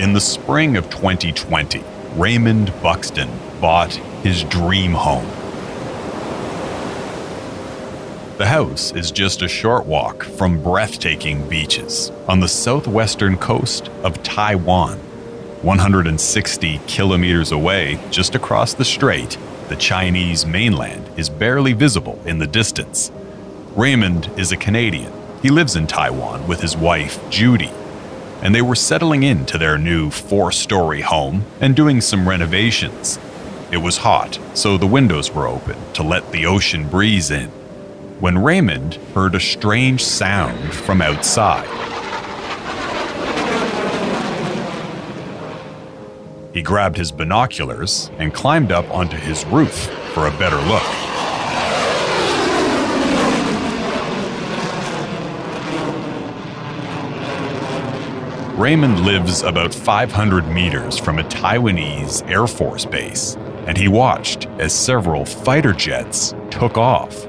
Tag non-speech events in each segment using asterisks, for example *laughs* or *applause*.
In the spring of 2020, Raymond Buxton bought his dream home. The house is just a short walk from breathtaking beaches on the southwestern coast of Taiwan. 160 kilometers away, just across the strait, the Chinese mainland is barely visible in the distance. Raymond is a Canadian. He lives in Taiwan with his wife, Judy, and they were settling into their new four story home and doing some renovations. It was hot, so the windows were open to let the ocean breeze in. When Raymond heard a strange sound from outside, he grabbed his binoculars and climbed up onto his roof for a better look. Raymond lives about 500 meters from a Taiwanese Air Force base, and he watched as several fighter jets took off.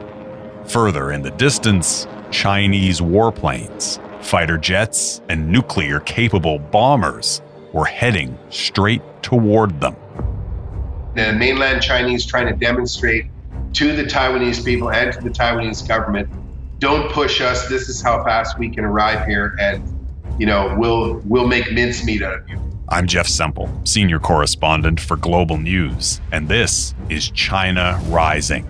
Further in the distance, Chinese warplanes, fighter jets, and nuclear capable bombers were heading straight toward them. The mainland Chinese trying to demonstrate to the Taiwanese people and to the Taiwanese government don't push us. This is how fast we can arrive here, and you know, we'll we'll make mincemeat out of you. I'm Jeff Semple, senior correspondent for Global News, and this is China Rising,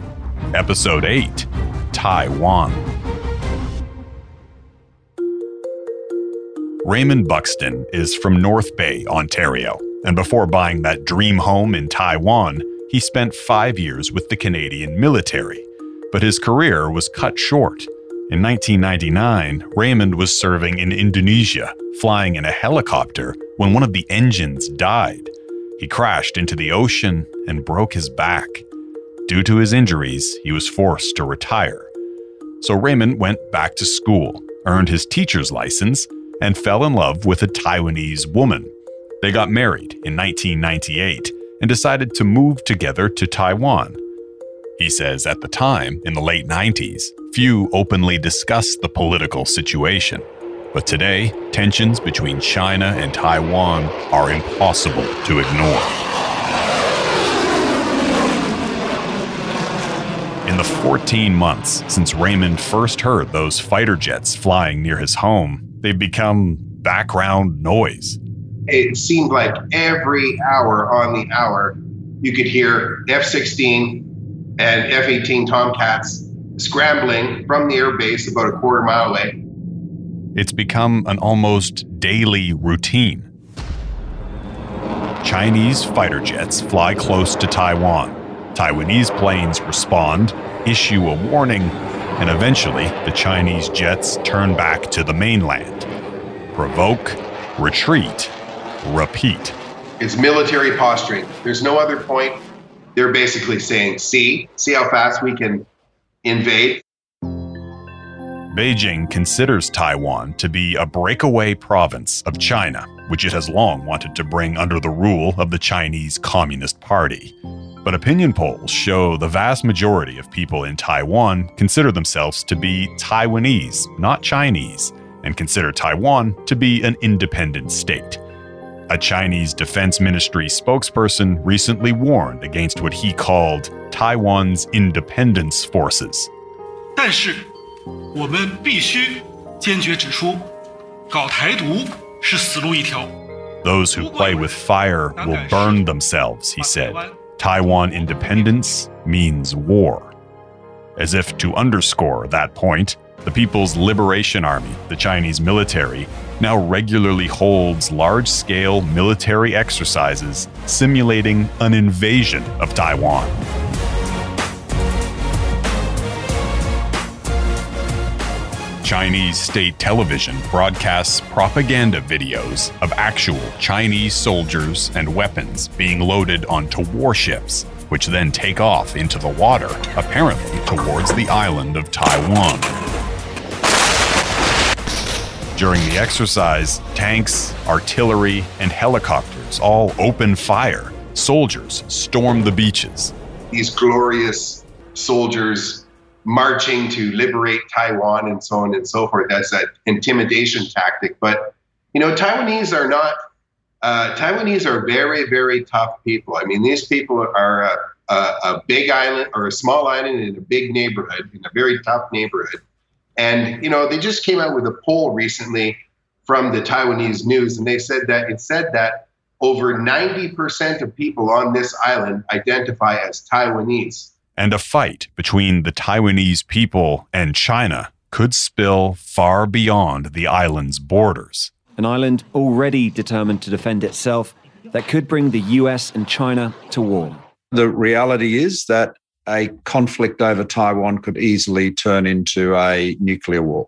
Episode 8 Taiwan. Raymond Buxton is from North Bay, Ontario, and before buying that dream home in Taiwan, he spent five years with the Canadian military. But his career was cut short in 1999, Raymond was serving in Indonesia, flying in a helicopter when one of the engines died. He crashed into the ocean and broke his back. Due to his injuries, he was forced to retire. So Raymond went back to school, earned his teacher's license, and fell in love with a Taiwanese woman. They got married in 1998 and decided to move together to Taiwan. He says at the time, in the late 90s, few openly discussed the political situation. But today, tensions between China and Taiwan are impossible to ignore. In the 14 months since Raymond first heard those fighter jets flying near his home, they've become background noise. It seemed like every hour on the hour, you could hear F 16 and F 18 Tomcats scrambling from the airbase about a quarter mile away. It's become an almost daily routine. Chinese fighter jets fly close to Taiwan. Taiwanese planes respond, issue a warning, and eventually the Chinese jets turn back to the mainland. Provoke, retreat, repeat. It's military posturing. There's no other point they're basically saying, see, see how fast we can invade. Beijing considers Taiwan to be a breakaway province of China, which it has long wanted to bring under the rule of the Chinese Communist Party. But opinion polls show the vast majority of people in Taiwan consider themselves to be Taiwanese, not Chinese, and consider Taiwan to be an independent state A Chinese Defense Ministry spokesperson recently warned against what he called Taiwan's independence forces. 但是，我们必须坚决指出，搞台独是死路一条。Those who play with fire will burn themselves, he said. Taiwan independence means war. As if to underscore that point, the People's Liberation Army, the Chinese military, now regularly holds large scale military exercises simulating an invasion of Taiwan. Chinese state television broadcasts propaganda videos of actual Chinese soldiers and weapons being loaded onto warships, which then take off into the water, apparently towards the island of Taiwan. During the exercise, tanks, artillery, and helicopters all open fire. Soldiers storm the beaches. These glorious soldiers marching to liberate Taiwan and so on and so forth. That's an intimidation tactic. But, you know, Taiwanese are not, uh, Taiwanese are very, very tough people. I mean, these people are a, a, a big island or a small island in a big neighborhood, in a very tough neighborhood. And, you know, they just came out with a poll recently from the Taiwanese news, and they said that it said that over 90% of people on this island identify as Taiwanese and a fight between the Taiwanese people and China could spill far beyond the island's borders. An island already determined to defend itself that could bring the US and China to war. The reality is that a conflict over Taiwan could easily turn into a nuclear war.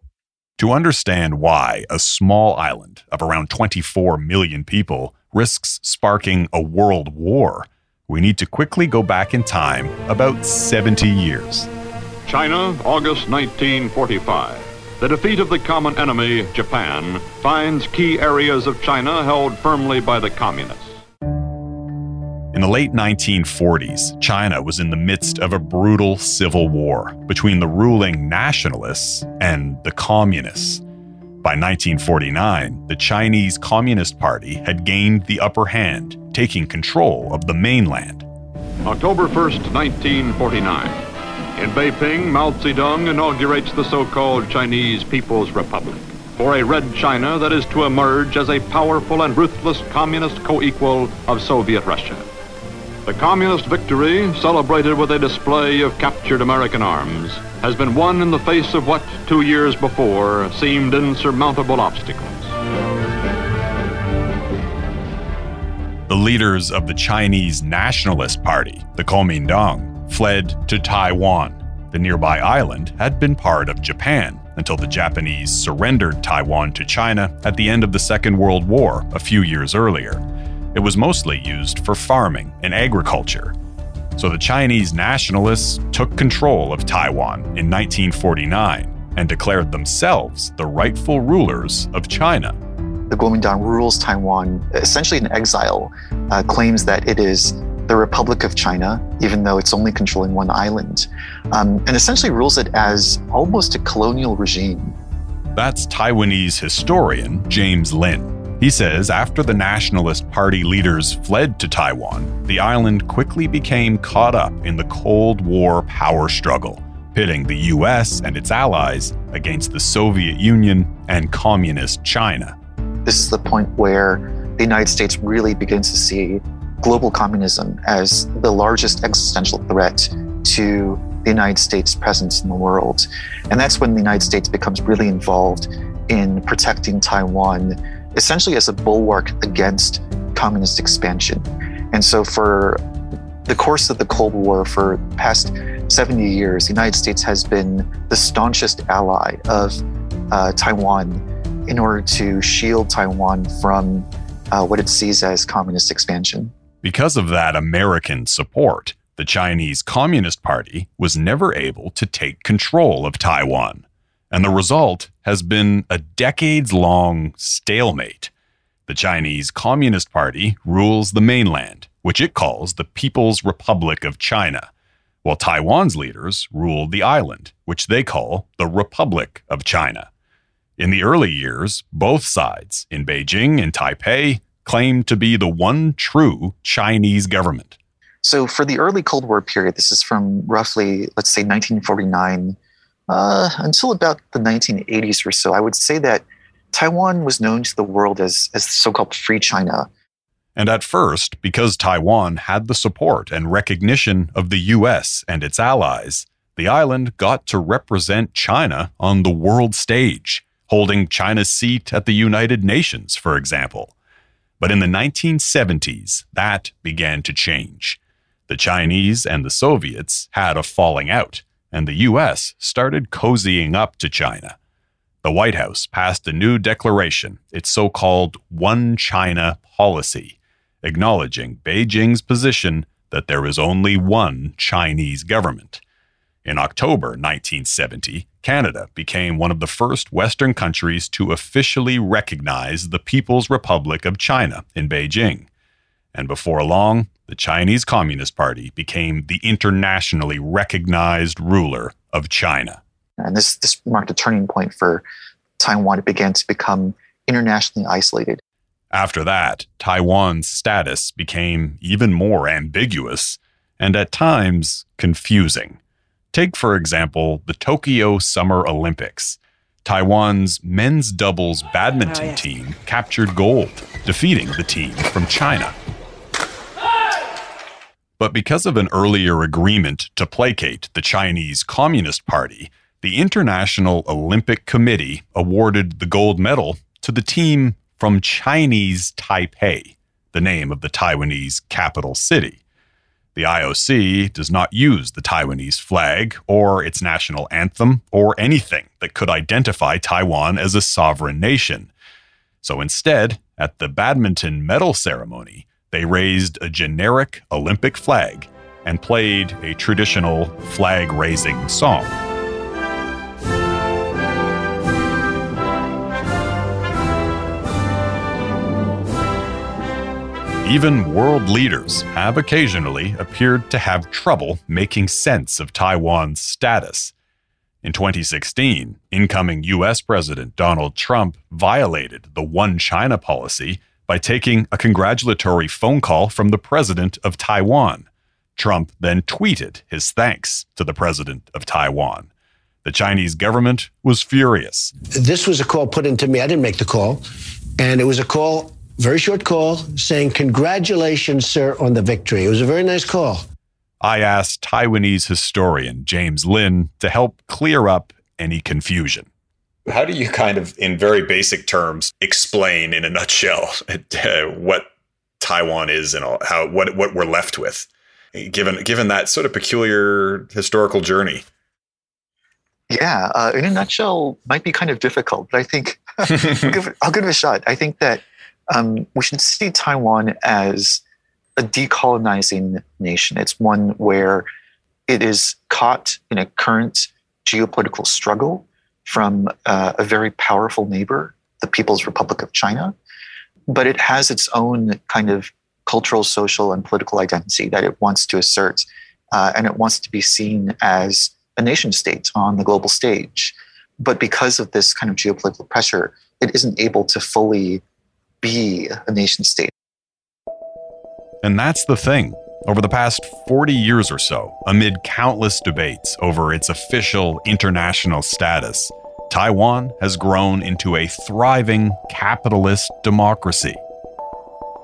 To understand why a small island of around 24 million people risks sparking a world war, we need to quickly go back in time about 70 years. China, August 1945. The defeat of the common enemy, Japan, finds key areas of China held firmly by the communists. In the late 1940s, China was in the midst of a brutal civil war between the ruling nationalists and the communists. By 1949, the Chinese Communist Party had gained the upper hand, taking control of the mainland. October 1st, 1949. In Beiping, Mao Zedong inaugurates the so called Chinese People's Republic for a red China that is to emerge as a powerful and ruthless communist co equal of Soviet Russia. The communist victory, celebrated with a display of captured American arms, has been won in the face of what two years before seemed insurmountable obstacles. The leaders of the Chinese Nationalist Party, the Kuomintang, fled to Taiwan. The nearby island had been part of Japan until the Japanese surrendered Taiwan to China at the end of the Second World War a few years earlier. It was mostly used for farming and agriculture. So the Chinese nationalists took control of Taiwan in 1949 and declared themselves the rightful rulers of China. The Kuomintang rules Taiwan essentially in exile, uh, claims that it is the Republic of China, even though it's only controlling one island, um, and essentially rules it as almost a colonial regime. That's Taiwanese historian James Lin. He says after the Nationalist Party leaders fled to Taiwan, the island quickly became caught up in the Cold War power struggle, pitting the US and its allies against the Soviet Union and Communist China. This is the point where the United States really begins to see global communism as the largest existential threat to the United States' presence in the world. And that's when the United States becomes really involved in protecting Taiwan essentially as a bulwark against communist expansion. And so, for the course of the Cold War, for past 70 years, the United States has been the staunchest ally of uh, Taiwan in order to shield Taiwan from uh, what it sees as communist expansion. Because of that American support, the Chinese Communist Party was never able to take control of Taiwan. And the result has been a decades long stalemate. The Chinese Communist Party rules the mainland, which it calls the People's Republic of China, while Taiwan's leaders rule the island, which they call the Republic of China. In the early years, both sides, in Beijing and Taipei, claimed to be the one true Chinese government. So, for the early Cold War period, this is from roughly, let's say, 1949 uh, until about the 1980s or so, I would say that Taiwan was known to the world as, as so-called free China. And at first, because Taiwan had the support and recognition of the US and its allies, the island got to represent China on the world stage, holding China's seat at the United Nations, for example. But in the 1970s, that began to change. The Chinese and the Soviets had a falling out and the US started cozying up to China. the White House passed a new declaration, its so called One China policy, acknowledging Beijing's position that there is only one Chinese government. In October 1970, Canada became one of the first Western countries to officially recognize the People's Republic of China in Beijing. And before long, the Chinese Communist Party became the internationally recognized ruler of China. And this, this marked a turning point for Taiwan. It began to become internationally isolated. After that, Taiwan's status became even more ambiguous and at times confusing. Take, for example, the Tokyo Summer Olympics. Taiwan's men's doubles badminton oh, yeah. team captured gold, defeating the team from China. But because of an earlier agreement to placate the Chinese Communist Party, the International Olympic Committee awarded the gold medal to the team from Chinese Taipei, the name of the Taiwanese capital city. The IOC does not use the Taiwanese flag or its national anthem or anything that could identify Taiwan as a sovereign nation. So instead, at the badminton medal ceremony, they raised a generic Olympic flag and played a traditional flag raising song. Even world leaders have occasionally appeared to have trouble making sense of Taiwan's status. In 2016, incoming US President Donald Trump violated the One China policy by taking a congratulatory phone call from the president of Taiwan. Trump then tweeted his thanks to the president of Taiwan. The Chinese government was furious. This was a call put into me. I didn't make the call. And it was a call very short call saying, Congratulations, sir, on the victory. It was a very nice call. I asked Taiwanese historian James Lin to help clear up any confusion. How do you kind of, in very basic terms, explain in a nutshell *laughs* uh, what Taiwan is and all, how what what we're left with, given given that sort of peculiar historical journey? Yeah, uh, in a nutshell, might be kind of difficult, but I think I'll, give it, I'll give it a shot. I think that um, we should see Taiwan as a decolonizing nation. It's one where it is caught in a current geopolitical struggle from uh, a very powerful neighbor, the People's Republic of China. But it has its own kind of cultural, social, and political identity that it wants to assert. Uh, and it wants to be seen as a nation state on the global stage. But because of this kind of geopolitical pressure, it isn't able to fully be a nation state. And that's the thing. Over the past 40 years or so, amid countless debates over its official international status, Taiwan has grown into a thriving capitalist democracy.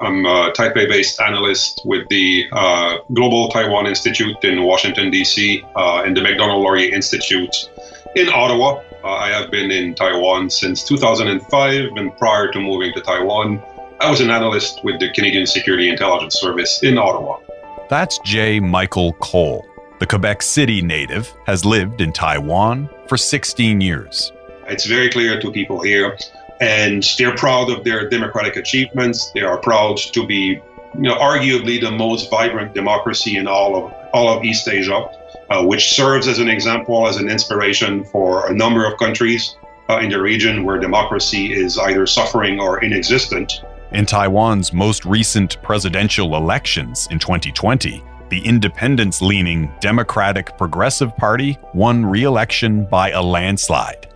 I'm a Taipei based analyst with the uh, Global Taiwan Institute in Washington, D.C., uh, and the Macdonald Laurier Institute in Ottawa. Uh, I have been in Taiwan since 2005, and prior to moving to Taiwan, I was an analyst with the Canadian Security Intelligence Service in Ottawa. That's J. Michael Cole. The Quebec City native has lived in Taiwan for 16 years. It's very clear to people here, and they're proud of their democratic achievements. They are proud to be, you know, arguably the most vibrant democracy in all of all of East Asia uh, which serves as an example, as an inspiration for a number of countries uh, in the region where democracy is either suffering or inexistent. In Taiwan's most recent presidential elections in 2020, the independence leaning Democratic Progressive Party won re election by a landslide.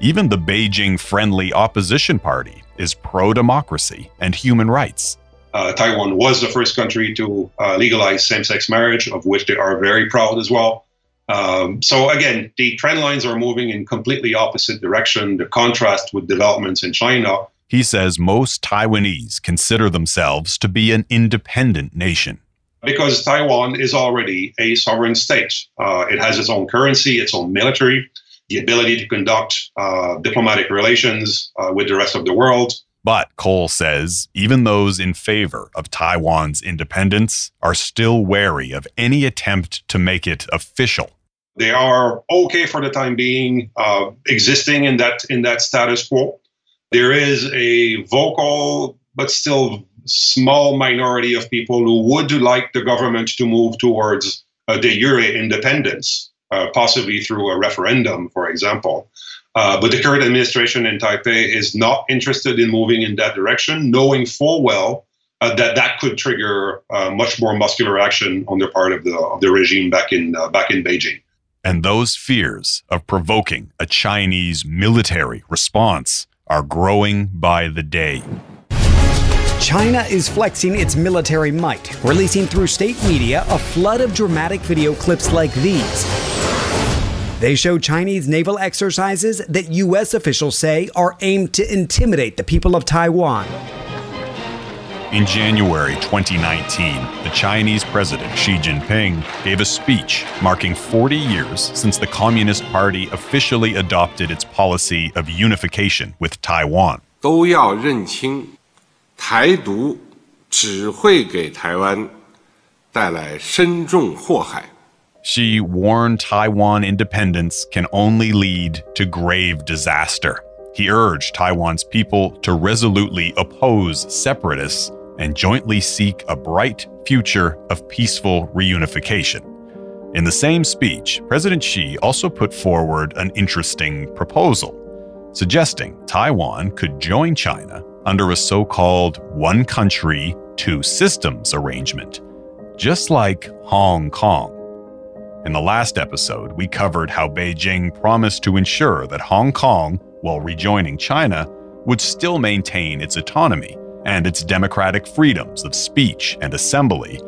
Even the Beijing friendly opposition party is pro democracy and human rights. Uh, Taiwan was the first country to uh, legalize same sex marriage, of which they are very proud as well. Um, so, again, the trend lines are moving in completely opposite direction. The contrast with developments in China. He says most Taiwanese consider themselves to be an independent nation. Because Taiwan is already a sovereign state. Uh, it has its own currency, its own military, the ability to conduct uh, diplomatic relations uh, with the rest of the world. But Cole says even those in favor of Taiwan's independence are still wary of any attempt to make it official. They are okay for the time being, uh, existing in that in that status quo. There is a vocal but still small minority of people who would like the government to move towards a de jure independence, uh, possibly through a referendum, for example. Uh, but the current administration in Taipei is not interested in moving in that direction, knowing full well uh, that that could trigger uh, much more muscular action on the part of the of the regime back in uh, back in Beijing. And those fears of provoking a Chinese military response are growing by the day. China is flexing its military might, releasing through state media a flood of dramatic video clips like these. They show Chinese naval exercises that U.S. officials say are aimed to intimidate the people of Taiwan. In January 2019, the Chinese President Xi Jinping gave a speech marking 40 years since the Communist Party officially adopted its policy of unification with Taiwan. 都要认清台独只会给台湾带来深重祸害。Xi warned Taiwan independence can only lead to grave disaster. He urged Taiwan's people to resolutely oppose separatists and jointly seek a bright future of peaceful reunification. In the same speech, President Xi also put forward an interesting proposal, suggesting Taiwan could join China under a so called one country, two systems arrangement, just like Hong Kong. In the last episode, we covered how Beijing promised to ensure that Hong Kong, while rejoining China, would still maintain its autonomy and its democratic freedoms of speech and assembly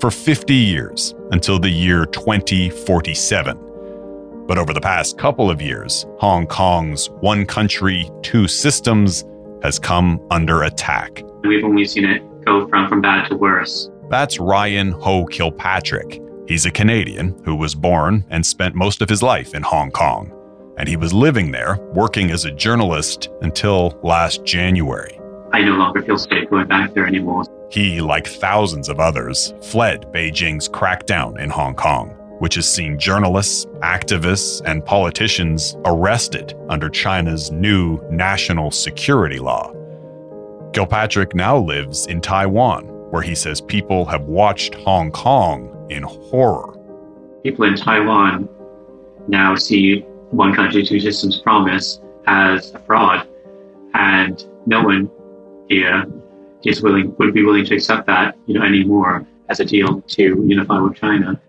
for 50 years until the year 2047. But over the past couple of years, Hong Kong's one country, two systems has come under attack. We've only seen it go from, from bad to worse. That's Ryan Ho Kilpatrick. He's a Canadian who was born and spent most of his life in Hong Kong. And he was living there, working as a journalist until last January. I no longer feel safe going back there anymore. He, like thousands of others, fled Beijing's crackdown in Hong Kong, which has seen journalists, activists, and politicians arrested under China's new national security law. Kilpatrick now lives in Taiwan, where he says people have watched Hong Kong in horror. People in Taiwan now see one country, two systems promise as a fraud, and no one here is willing would be willing to accept that you know anymore as a deal to unify with China.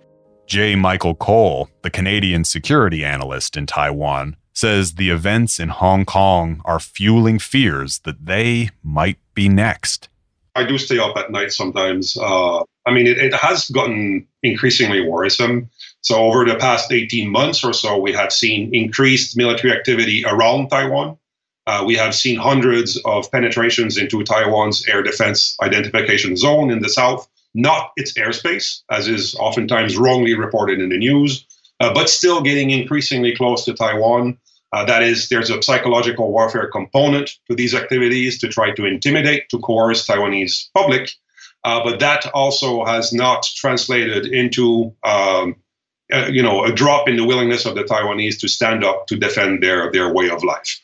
J. Michael Cole, the Canadian security analyst in Taiwan, says the events in Hong Kong are fueling fears that they might be next. I do stay up at night sometimes. Uh, I mean, it, it, has gotten increasingly worrisome. So, over the past 18 months or so, we have seen increased military activity around Taiwan. Uh, we have seen hundreds of penetrations into Taiwan's air defense identification zone in the south, not its airspace, as is oftentimes wrongly reported in the news, uh, but still getting increasingly close to Taiwan. Uh, that is, there's a psychological warfare component to these activities to try to intimidate, to coerce Taiwanese public. Uh, but that also has not translated into, um, uh, you know, a drop in the willingness of the Taiwanese to stand up to defend their their way of life.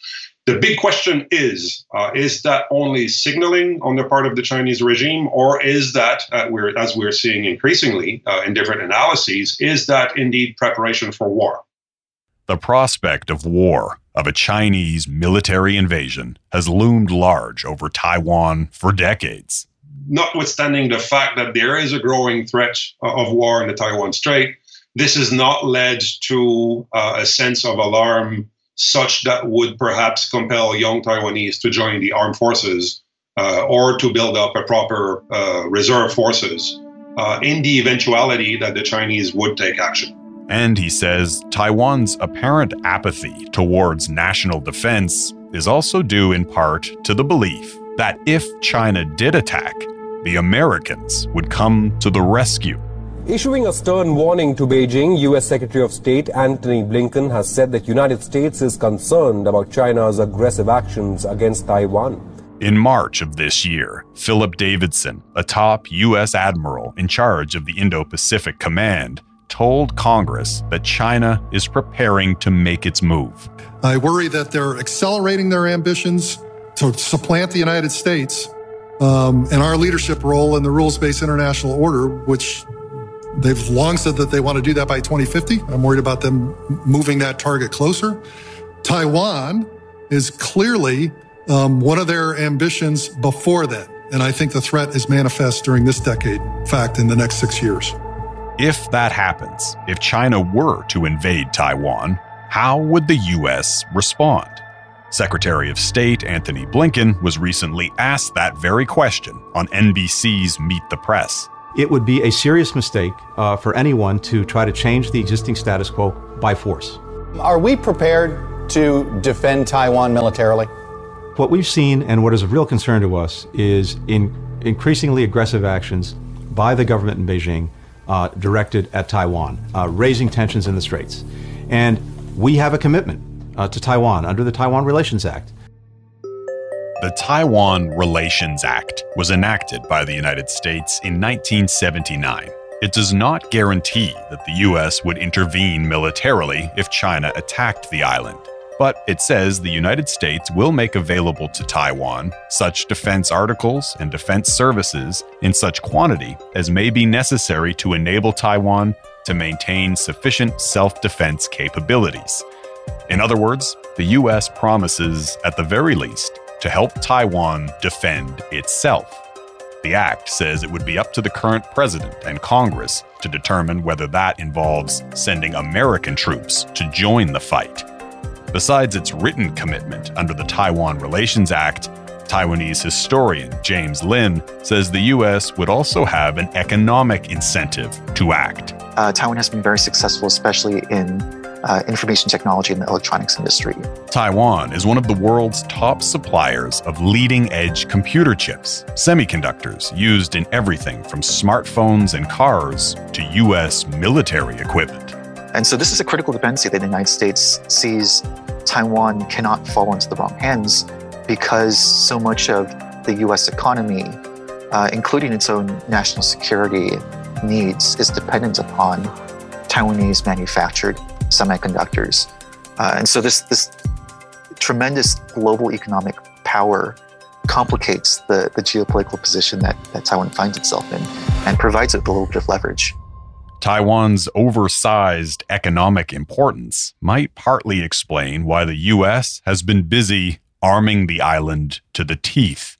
The big question is: uh, Is that only signaling on the part of the Chinese regime, or is that, uh, we're, as we're seeing increasingly uh, in different analyses, is that indeed preparation for war? The prospect of war, of a Chinese military invasion, has loomed large over Taiwan for decades. Notwithstanding the fact that there is a growing threat of war in the Taiwan Strait, this has not led to uh, a sense of alarm such that would perhaps compel young Taiwanese to join the armed forces uh, or to build up a proper uh, reserve forces uh, in the eventuality that the Chinese would take action. And he says Taiwan's apparent apathy towards national defense is also due in part to the belief that if China did attack, the Americans would come to the rescue. Issuing a stern warning to Beijing, U.S. Secretary of State Antony Blinken has said that United States is concerned about China's aggressive actions against Taiwan. In March of this year, Philip Davidson, a top U.S. admiral in charge of the Indo Pacific Command, told Congress that China is preparing to make its move. I worry that they're accelerating their ambitions to supplant the United States um, and our leadership role in the rules based international order, which they've long said that they want to do that by 2050. I'm worried about them moving that target closer. Taiwan is clearly um, one of their ambitions before that. And I think the threat is manifest during this decade, in fact, in the next six years. If that happens, if China were to invade Taiwan, how would the U.S. respond? Secretary of State Antony Blinken was recently asked that very question on NBC's Meet the Press. It would be a serious mistake uh, for anyone to try to change the existing status quo by force. Are we prepared to defend Taiwan militarily? What we've seen and what is a real concern to us is in increasingly aggressive actions by the government in Beijing uh, directed at Taiwan, uh, raising tensions in the Straits. And we have a commitment uh, to Taiwan under the Taiwan Relations Act. The Taiwan Relations Act was enacted by the United States in 1979. It does not guarantee that the U.S. would intervene militarily if China attacked the island, but it says the United States will make available to Taiwan such defense articles and defense services in such quantity as may be necessary to enable Taiwan to maintain sufficient self defense capabilities. In other words, the U.S. promises, at the very least, to help Taiwan defend itself. The act says it would be up to the current president and Congress to determine whether that involves sending American troops to join the fight. Besides its written commitment under the Taiwan Relations Act, Taiwanese historian James Lin says the U.S. would also have an economic incentive to act. Uh, Taiwan has been very successful, especially in uh, information technology and the electronics industry. Taiwan is one of the world's top suppliers of leading edge computer chips, semiconductors used in everything from smartphones and cars to U.S. military equipment. And so, this is a critical dependency that the United States sees Taiwan cannot fall into the wrong hands because so much of the US economy, uh, including its own national security needs, is dependent upon Taiwanese manufactured semiconductors. Uh, and so this this tremendous global economic power complicates the, the geopolitical position that, that Taiwan finds itself in and provides it with a little bit of leverage. Taiwan's oversized economic importance might partly explain why the U.S. has been busy arming the island to the teeth.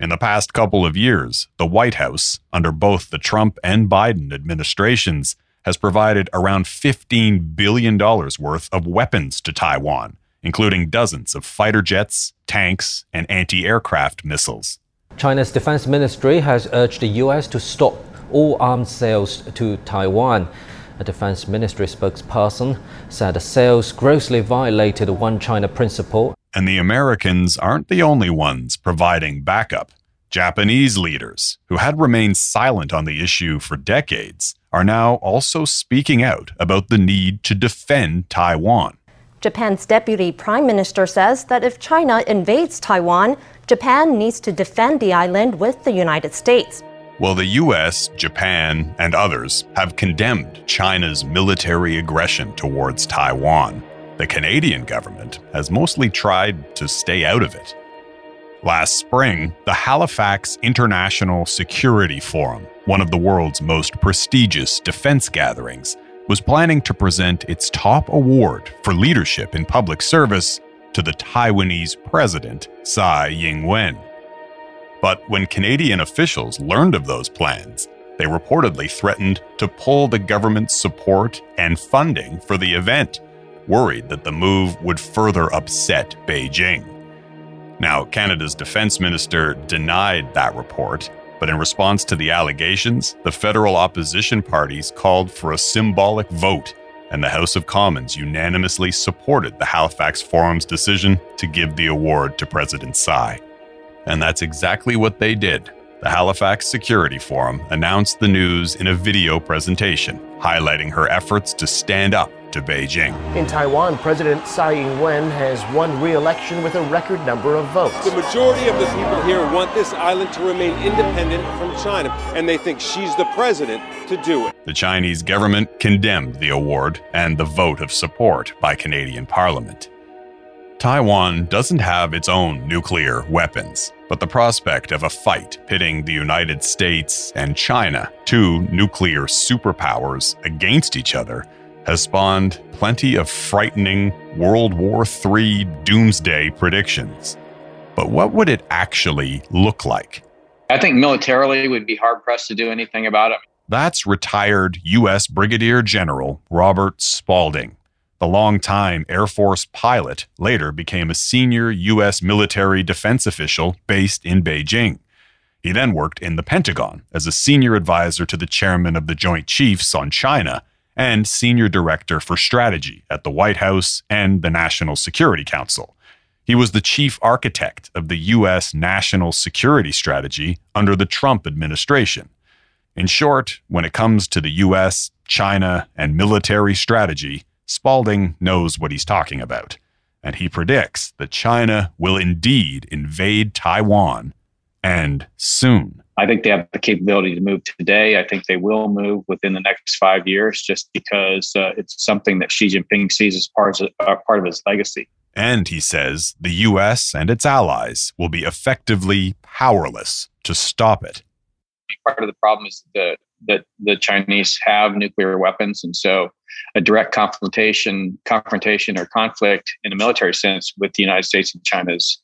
In the past couple of years, the White House, under both the Trump and Biden administrations, has provided around $15 billion worth of weapons to Taiwan, including dozens of fighter jets, tanks, and anti aircraft missiles. China's defense ministry has urged the U.S. to stop all arms sales to Taiwan. A defense ministry spokesperson said the sales grossly violated the One China principle. And the Americans aren't the only ones providing backup. Japanese leaders, who had remained silent on the issue for decades, are now also speaking out about the need to defend Taiwan. Japan's deputy prime minister says that if China invades Taiwan, Japan needs to defend the island with the United States. Well, the US, Japan, and others have condemned China's military aggression towards Taiwan. The Canadian government has mostly tried to stay out of it. Last spring, the Halifax International Security Forum, one of the world's most prestigious defense gatherings, was planning to present its top award for leadership in public service to the Taiwanese president, Tsai Ing wen. But when Canadian officials learned of those plans, they reportedly threatened to pull the government's support and funding for the event, worried that the move would further upset Beijing. Now, Canada's defense minister denied that report, but in response to the allegations, the federal opposition parties called for a symbolic vote, and the House of Commons unanimously supported the Halifax Forum's decision to give the award to President Tsai. And that's exactly what they did. The Halifax Security Forum announced the news in a video presentation, highlighting her efforts to stand up to Beijing. In Taiwan, President Tsai Ing wen has won re election with a record number of votes. The majority of the people here want this island to remain independent from China, and they think she's the president to do it. The Chinese government condemned the award and the vote of support by Canadian Parliament. Taiwan doesn't have its own nuclear weapons, but the prospect of a fight pitting the United States and China, two nuclear superpowers, against each other has spawned plenty of frightening World War III doomsday predictions. But what would it actually look like? I think militarily we'd be hard pressed to do anything about it. That's retired U.S. Brigadier General Robert Spalding. The longtime Air Force pilot later became a senior U.S. military defense official based in Beijing. He then worked in the Pentagon as a senior advisor to the chairman of the Joint Chiefs on China and senior director for strategy at the White House and the National Security Council. He was the chief architect of the U.S. national security strategy under the Trump administration. In short, when it comes to the U.S., China, and military strategy, Spalding knows what he's talking about, and he predicts that China will indeed invade Taiwan, and soon. I think they have the capability to move today. I think they will move within the next five years, just because uh, it's something that Xi Jinping sees as part of, uh, part of his legacy. And he says the U.S. and its allies will be effectively powerless to stop it. Part of the problem is that that the Chinese have nuclear weapons, and so a direct confrontation, confrontation or conflict in a military sense with the United States and China is,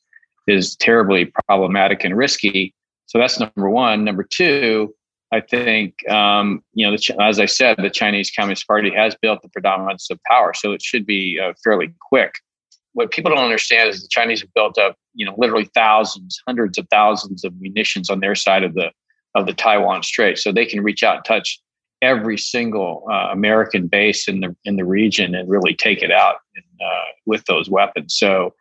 is terribly problematic and risky. So that's number one. Number two, I think um, you know, the, as I said, the Chinese Communist Party has built the predominance of power, so it should be uh, fairly quick. What people don't understand is the Chinese have built up, you know, literally thousands, hundreds of thousands of munitions on their side of the of the Taiwan Strait, so they can reach out and touch every single uh, American base in the in the region and really take it out in, uh, with those weapons. So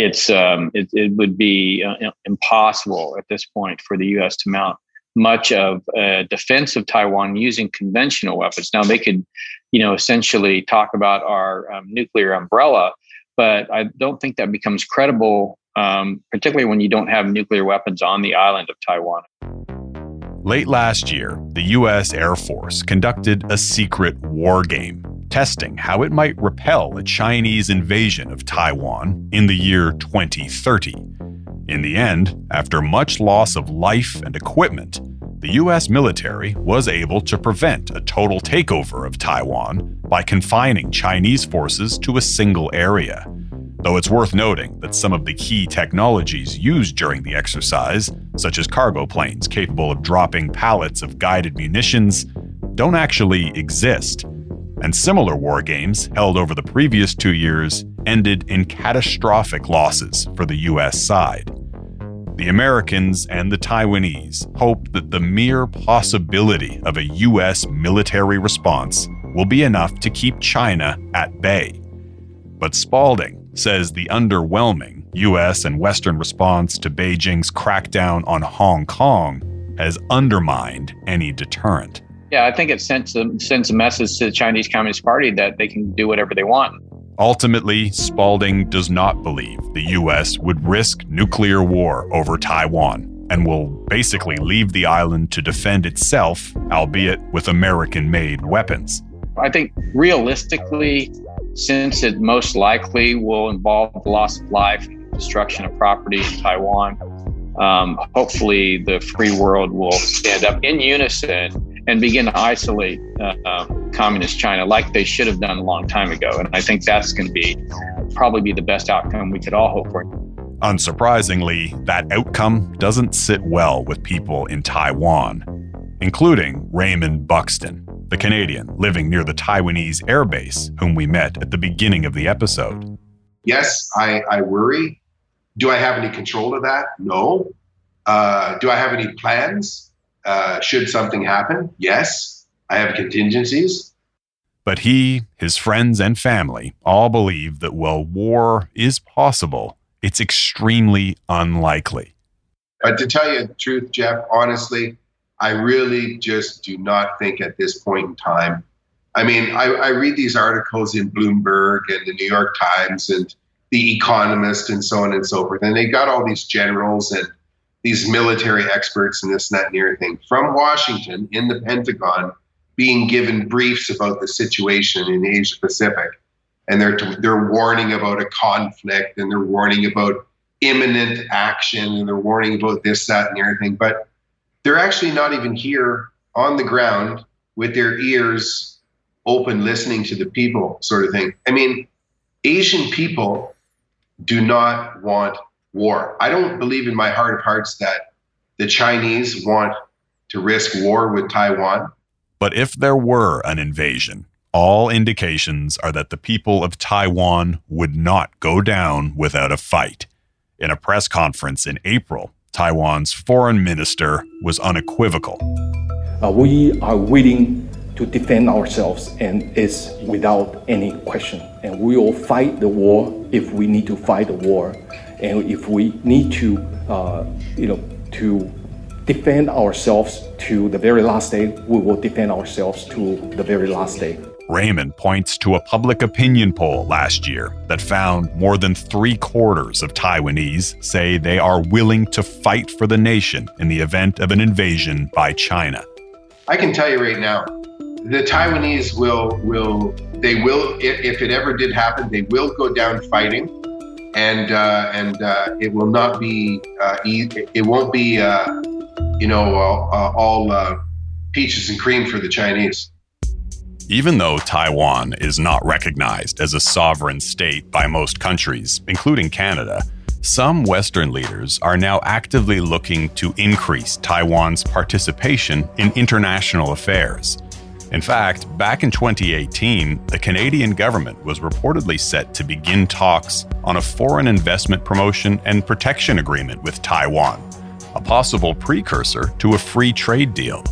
it's um, it, it, would be uh, impossible at this point for the U.S. to mount much of a defense of Taiwan using conventional weapons. Now they could, you know, essentially talk about our um, nuclear umbrella, but I don't think that becomes credible, um, particularly when you don't have nuclear weapons on the island of Taiwan. Late last year, the U.S. Air Force conducted a secret war game, testing how it might repel a Chinese invasion of Taiwan in the year 2030. In the end, after much loss of life and equipment, the U.S. military was able to prevent a total takeover of Taiwan by confining Chinese forces to a single area though it's worth noting that some of the key technologies used during the exercise, such as cargo planes capable of dropping pallets of guided munitions, don't actually exist. And similar war games held over the previous two years ended in catastrophic losses for the US side. The Americans and the Taiwanese hope that the mere possibility of a US military response will be enough to keep China at bay. But Spalding, says the underwhelming US and Western response to Beijing's crackdown on Hong Kong has undermined any deterrent. Yeah, I think it sends a, sends a message to the Chinese Communist Party that they can do whatever they want. Ultimately, Spalding does not believe the U.S. would risk nuclear war over Taiwan and will basically leave the island to defend itself, albeit with American made weapons. I think realistically, since it most likely will involve the loss of life and destruction of property in Taiwan. Um, hopefully, the free world will stand up in unison and begin to isolate uh, um, communist China like they should have done a long time ago. And I think that's going to be probably be the best outcome we could all hope for. Unsurprisingly, that outcome doesn't sit well with people in Taiwan, including Raymond Buxton, the Canadian living near the Taiwanese airbase, whom we met at the beginning of the episode. Yes, I, I worry. Do I have any control of that? No. Uh, do I have any plans? Uh, should something happen? Yes. I have contingencies. But he, his friends, and family all believe that while war is possible, it's extremely unlikely. But to tell you the truth, Jeff, honestly, I really just do not think at this point in time. I mean, I, I read these articles in Bloomberg and the New York Times and the Economist and so on and so forth, and they got all these generals and these military experts and this and that and everything from Washington in the Pentagon being given briefs about the situation in Asia Pacific, and they're they're warning about a conflict and they're warning about imminent action and they're warning about this, that, and everything. But they're actually not even here on the ground with their ears open, listening to the people, sort of thing. I mean, Asian people do not want war. I don't believe in my heart of hearts that the Chinese want to risk war with Taiwan. But if there were an invasion, all indications are that the people of Taiwan would not go down without a fight. In a press conference in April, Taiwan's foreign minister was unequivocal. Uh, we are willing to defend ourselves, and it's without any question. And we will fight the war if we need to fight the war, and if we need to, uh, you know, to defend ourselves to the very last day, we will defend ourselves to the very last day. Raymond points to a public opinion poll last year that found more than three quarters of Taiwanese say they are willing to fight for the nation in the event of an invasion by China. I can tell you right now, the Taiwanese will will they will if it ever did happen, they will go down fighting, and uh, and uh, it will not be uh, it won't be uh, you know all, all uh, peaches and cream for the Chinese. Even though Taiwan is not recognized as a sovereign state by most countries, including Canada, some Western leaders are now actively looking to increase Taiwan's participation in international affairs. In fact, back in 2018, the Canadian government was reportedly set to begin talks on a foreign investment promotion and protection agreement with Taiwan, a possible precursor to a free trade deal.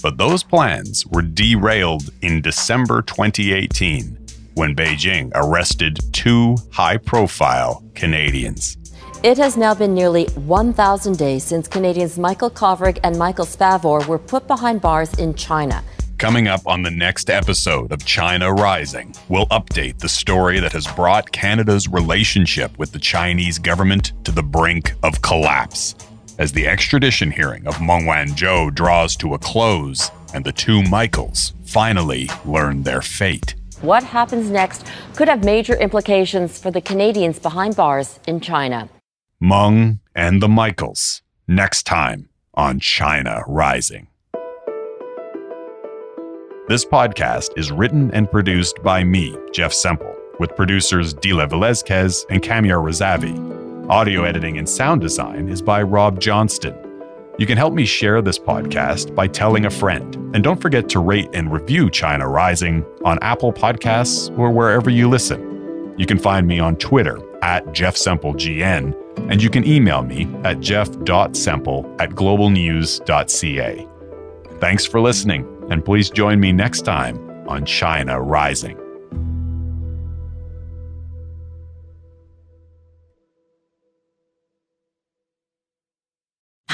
But those plans were derailed in December 2018 when Beijing arrested two high profile Canadians. It has now been nearly 1,000 days since Canadians Michael Kovrig and Michael Spavor were put behind bars in China. Coming up on the next episode of China Rising, we'll update the story that has brought Canada's relationship with the Chinese government to the brink of collapse as the extradition hearing of Meng Wanzhou draws to a close and the two Michaels finally learn their fate. What happens next could have major implications for the Canadians behind bars in China. Meng and the Michaels, next time on China Rising. This podcast is written and produced by me, Jeff Semple, with producers Dila Velazquez and Camille Razavi. Audio editing and sound design is by Rob Johnston. You can help me share this podcast by telling a friend. And don't forget to rate and review China Rising on Apple Podcasts or wherever you listen. You can find me on Twitter at JeffSempleGN, and you can email me at jeff.semple at globalnews.ca. Thanks for listening, and please join me next time on China Rising.